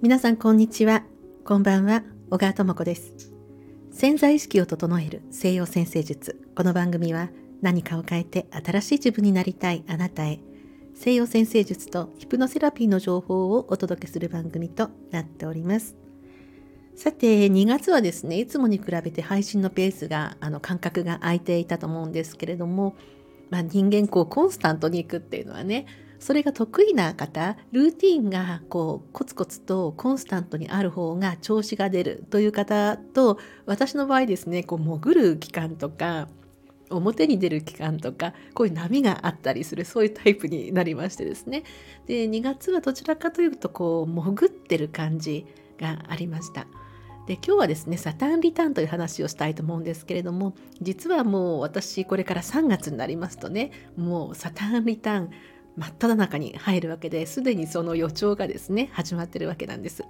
皆さんこんにちは。こんばんは。小川智子です。潜在意識を整える西洋先生術。この番組は何かを変えて新しい自分になりたい。あなたへ。西洋先生術とヒプノセラピーの情報をお届けする番組となっております。さて2月はですねいつもに比べて配信のペースがあの間隔が空いていたと思うんですけれども、まあ、人間こうコンスタントに行くっていうのはねそれが得意な方ルーティンがこうコツコツとコンスタントにある方が調子が出るという方と私の場合ですねこう潜る期間とか表に出る期間とかこういう波があったりするそういうタイプになりましてですねで2月はどちらかというとこう潜ってる感じがありました。で今日はですねサタンリターンという話をしたいと思うんですけれども実はもう私これから3月になりますとねもうサタンリターン真っ只中に入るわけですでにその予兆がですね始まってるわけなんです。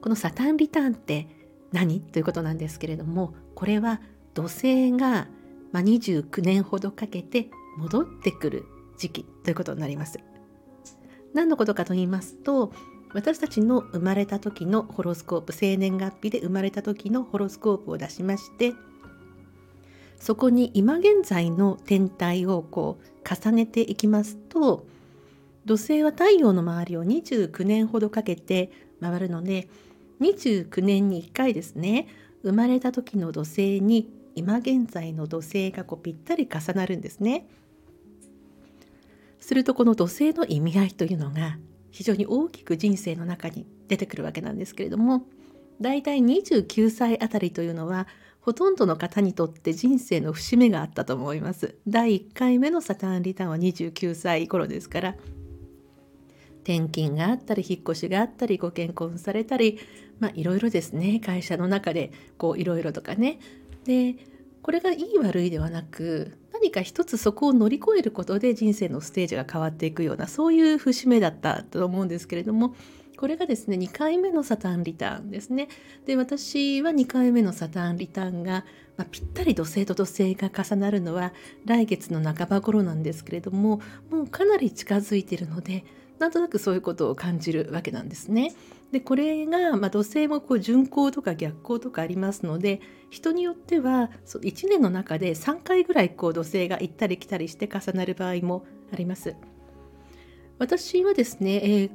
このサタンリターンって何？ということなんですけれどもこれは土星が29年ほどかけて戻ってくる時期ということになります。何のことかと言いますと私たちの生まれた時のホロスコープ生年月日で生まれた時のホロスコープを出しましてそこに今現在の天体をこう重ねていきますと土星は太陽の周りを29年ほどかけて回るので29年に1回ですね生まれた時の土星に今現在の土星がこうぴったり重なるんですね。するとこの土星の意味合いというのが非常に大きく人生の中に出てくるわけなんですけれどもだいたい29歳あたりというのはほとんどの方にとって人生の節目があったと思います。第1回目のサターンリターンは29歳頃ですから。転勤があったり引っ越しがあったりご結婚されたりまあいろいろですね。会社の中でこういろいろとかね。でこれがいい悪いではなく何か一つそこを乗り越えることで人生のステージが変わっていくようなそういう節目だったと思うんですけれどもこれがですね2回目のサタンリターンですねで私は2回目のサタンリターンが、まあ、ぴったり土星と土星が重なるのは来月の半ば頃なんですけれどももうかなり近づいているのでなんとなくそういうことを感じるわけなんですね。でこれが、まあ、土星もこう順行とか逆行とかありますので人によってはそ1年の中で3回ぐらいこう土星が行ったり来たりして重なる場合もあります。私はですね、えー、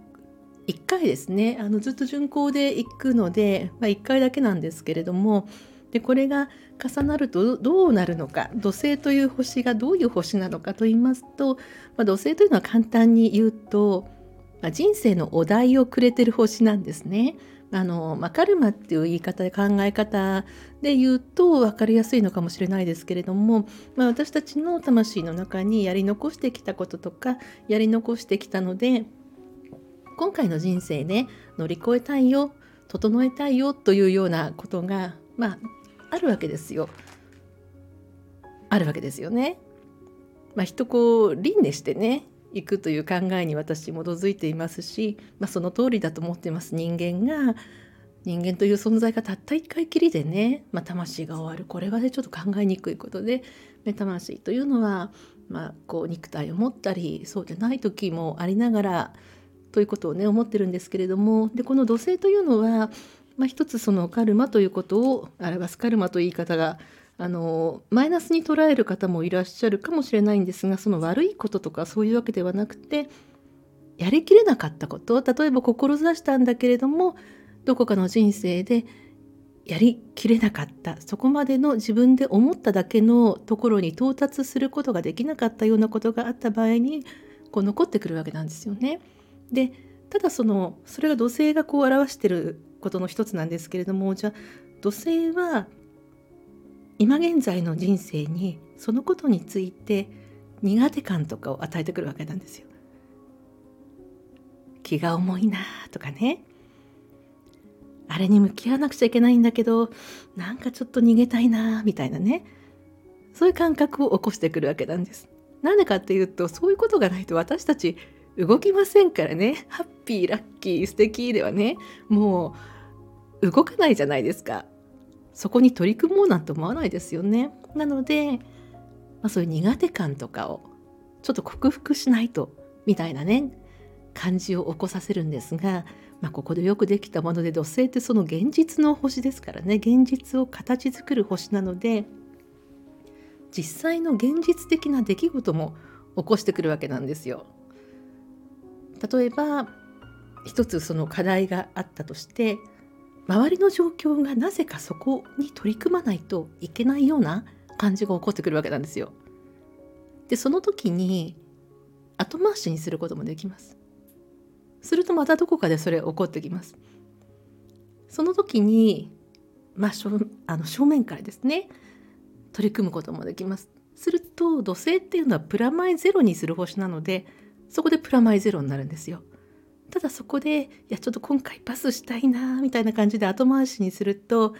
1回ですねあのずっと巡行で行くので、まあ、1回だけなんですけれどもでこれが重なるとどうなるのか土星という星がどういう星なのかと言いますと、まあ、土星というのは簡単に言うと、まあ、人生のお題をくれてる星なんですね。あのまあ、カルマっていう言い方で考え方で言うと分かりやすいのかもしれないですけれども、まあ、私たちの魂の中にやり残してきたこととかやり残してきたので今回の人生で乗り越えたいよ整えたいよというようなことがまああるわけですよ。あるわけですよね。まあ、人こう輪廻してね行くという考えに私基づいていますし、まあ、その通りだと思ってます人間が人間という存在がたった一回きりでね、まあ、魂が終わるこれはねちょっと考えにくいことで、ね、魂というのは、まあ、こう肉体を持ったりそうじゃない時もありながらということをね思ってるんですけれどもでこの土星というのは、まあ、一つそのカルマということを表すカルマという言い方があのマイナスに捉える方もいらっしゃるかもしれないんですがその悪いこととかそういうわけではなくてやりきれなかったこと例えば志したんだけれどもどこかの人生でやりきれなかったそこまでの自分で思っただけのところに到達することができなかったようなことがあった場合にこう残ってくるわけなんですよね。でただそのそれが土星がこう表してることの一つなんですけれどもじゃあ土星は今現在の人生にそのことについて苦手感とかを与えてくるわけなんですよ。気が重いなとかねあれに向き合わなくちゃいけないんだけどなんかちょっと逃げたいなみたいなねそういう感覚を起こしてくるわけなんです。なんでかっていうとそういうことがないと私たち動きませんからね。ハッピーラッキー素敵ではね。もう動かないじゃないですか。そこに取り組もうなんて思わないですよね。なので、まあ、そういう苦手感とかをちょっと克服しないとみたいなね感じを起こさせるんですが、まあ、ここでよくできたもので土星ってその現実の星ですからね。現実を形作る星なので実際の現実的な出来事も起こしてくるわけなんですよ。例えば一つその課題があったとして周りの状況がなぜかそこに取り組まないといけないような感じが起こってくるわけなんですよ。でその時に後回しにすることもできます。するとまたどこかでそれ起こってきます。その時に、まあ、正あの正面からですね取り組むこともできます。すると土星っていうのはプラマイゼロにする星なのでそこでプラマイゼロになるんですよ。ただそこでいやちょっと今回パスしたいなみたいな感じで後回しにすると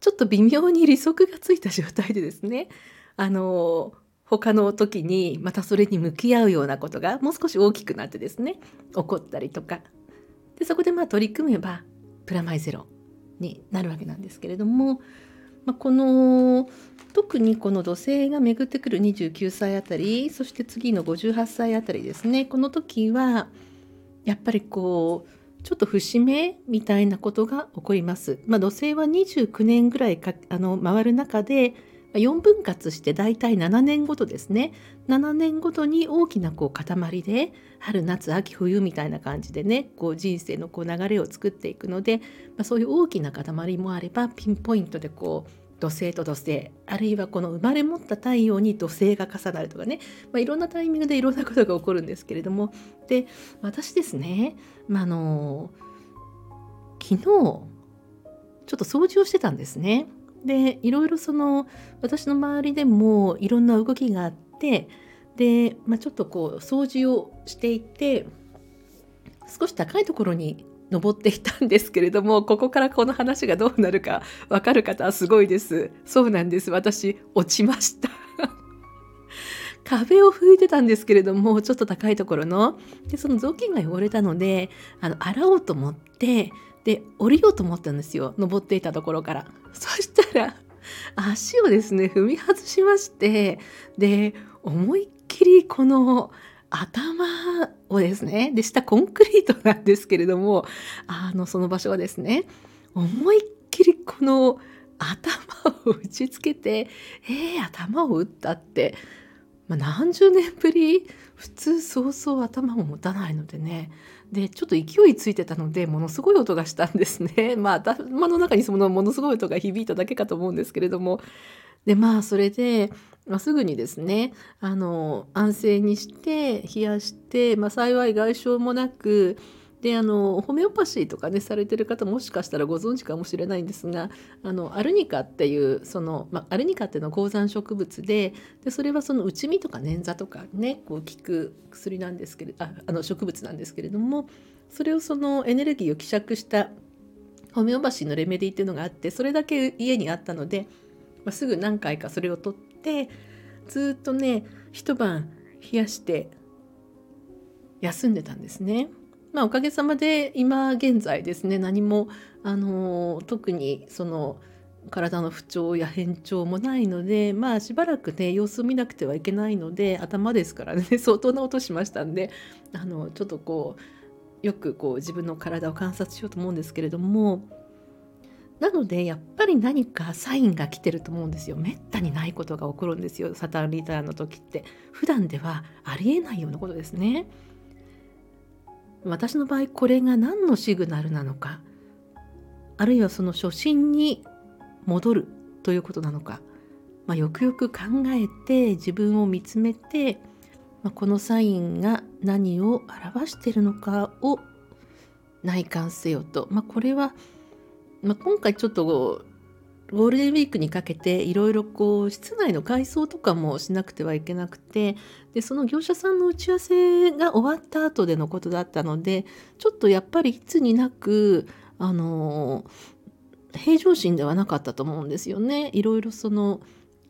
ちょっと微妙に利息がついた状態でですねあの他の時にまたそれに向き合うようなことがもう少し大きくなってですね起こったりとかでそこでまあ取り組めばプラマイゼロになるわけなんですけれども、まあ、この特にこの土星が巡ってくる29歳あたりそして次の58歳あたりですねこの時はやっぱりこうちょっと節目みたいなことが起こります。まあ、土星は29年ぐらいかあの回る中で4分割して大体7年ごとですね。7年ごとに大きなこう塊で春夏秋冬みたいな感じでねこう人生のこう流れを作っていくので、まあ、そういう大きな塊もあればピンポイントでこう土星と土星あるいはこの生まれ持った太陽に土星が重なるとかね、まあ、いろんなタイミングでいろんなことが起こるんですけれども。で私ですね、まあ、の昨日ちょっと掃除をしてたんですね。でいろいろその私の周りでもいろんな動きがあってで、まあ、ちょっとこう掃除をしていて少し高いところに登っていたんですけれどもここからこの話がどうなるかわかる方はすごいです。そうなんです。私落ちました。壁を拭いてたんですけれどもちょっと高いところの。でその雑巾が汚れたのであの洗おうと思ってで降りようと思ったんですよ。登っていたところから。そしたら足をですね踏み外しましてで思いっきりこの頭をですねで下コンクリートなんですけれどもあのその場所はですね思いっきりこの頭を打ちつけてえー、頭を打ったって、まあ、何十年ぶり普通そうそう頭を持たないのでねでちょっと勢いついてたのでものすごい音がしたんですね。まあ頭の中にそのものすごい音が響いただけかと思うんですけれども。でまあそれでまあ、すぐにですねあの安静にして冷やして、まあ、幸い外傷もなくであのホメオパシーとかねされてる方もしかしたらご存知かもしれないんですがあのアルニカっていうその、まあ、アルニカっていうのは高山植物ででそれはその内身とか捻挫とかねこう効く薬なんですけれどああの植物なんですけれどもそれをそのエネルギーを希釈したホメオパシーのレメディっていうのがあってそれだけ家にあったので、まあ、すぐ何回かそれを取ってずっとね一晩冷やして休んでたんですね。まあ、おかげさまで今現在ですね何もあの特にその体の不調や変調もないのでまあしばらくね様子を見なくてはいけないので頭ですからね 相当な音しましたんであのちょっとこうよくこう自分の体を観察しようと思うんですけれどもなのでやっぱり何かサインが来てると思うんですよ。めったにないことが起こるんですよサタンリターンの時って。普段ではありえないようなことですね。私の場合これが何のシグナルなのかあるいはその初心に戻るということなのか、まあ、よくよく考えて自分を見つめて、まあ、このサインが何を表しているのかを内観せよと、まあ、これはまあ、今回ちょっとゴールデンウィークにかけていろいろこう室内の改装とかもしなくてはいけなくてでその業者さんの打ち合わせが終わった後でのことだったのでちょっとやっぱりいつになくあの平常心ではなかったと思うんですよね。いろいろその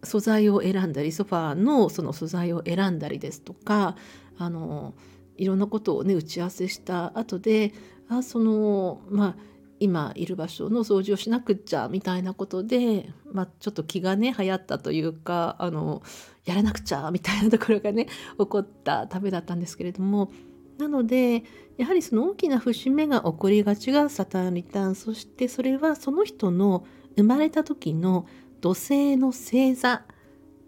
素材を選んだりソファーのその素材を選んだりですとかあのいろんなことをね打ち合わせした後であそのまあ今いる場所の掃除をしなくっちゃみたいなことで、まあ、ちょっと気がね流行ったというかあのやらなくちゃみたいなところがね起こったためだったんですけれどもなのでやはりその大きな節目が起こりがちがサタンリターンそしてそれはその人の生まれた時の土星の星座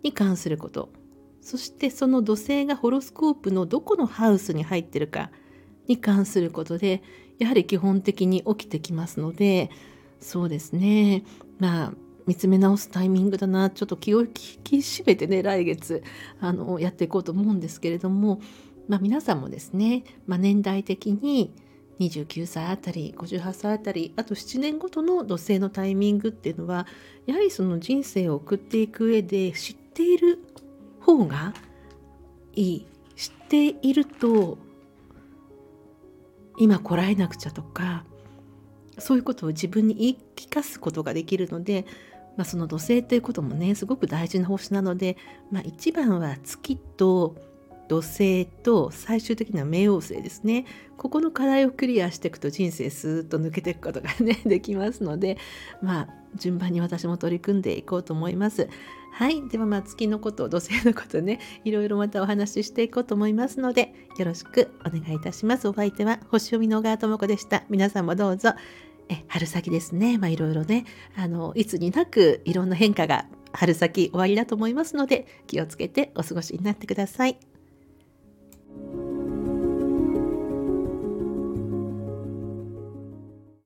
に関すること。そしてその土星がホロスコープのどこのハウスに入ってるかに関することでやはり基本的に起きてきますのでそうですね。まあ見つめ直すタイミングだなちょっと気を引き締めてね来月あのやっていこうと思うんですけれども、まあ、皆さんもですね、まあ、年代的に29歳あたり58歳あたりあと7年ごとの土星のタイミングっていうのはやはりその人生を送っていく上で知っている方がいい。知っていると今こらえなくちゃとかそういうことを自分に言い聞かすことができるので、まあ、その土星ということもねすごく大事な星なので、まあ、一番は月と土星と最終的には冥王星ですね。ここの課題をクリアしていくと人生スーッと抜けていくことがねできますのでまあ順番に私も取り組んでいこうと思います。はい。ではまあ月のこと土星のことね いろいろまたお話ししていこうと思いますのでよろしくお願いいたします。お相手は星読みの小川智子でした。皆さんもどうぞえ春先ですね。まあいろいろねあのいつになくいろんな変化が春先終わりだと思いますので気をつけてお過ごしになってください。you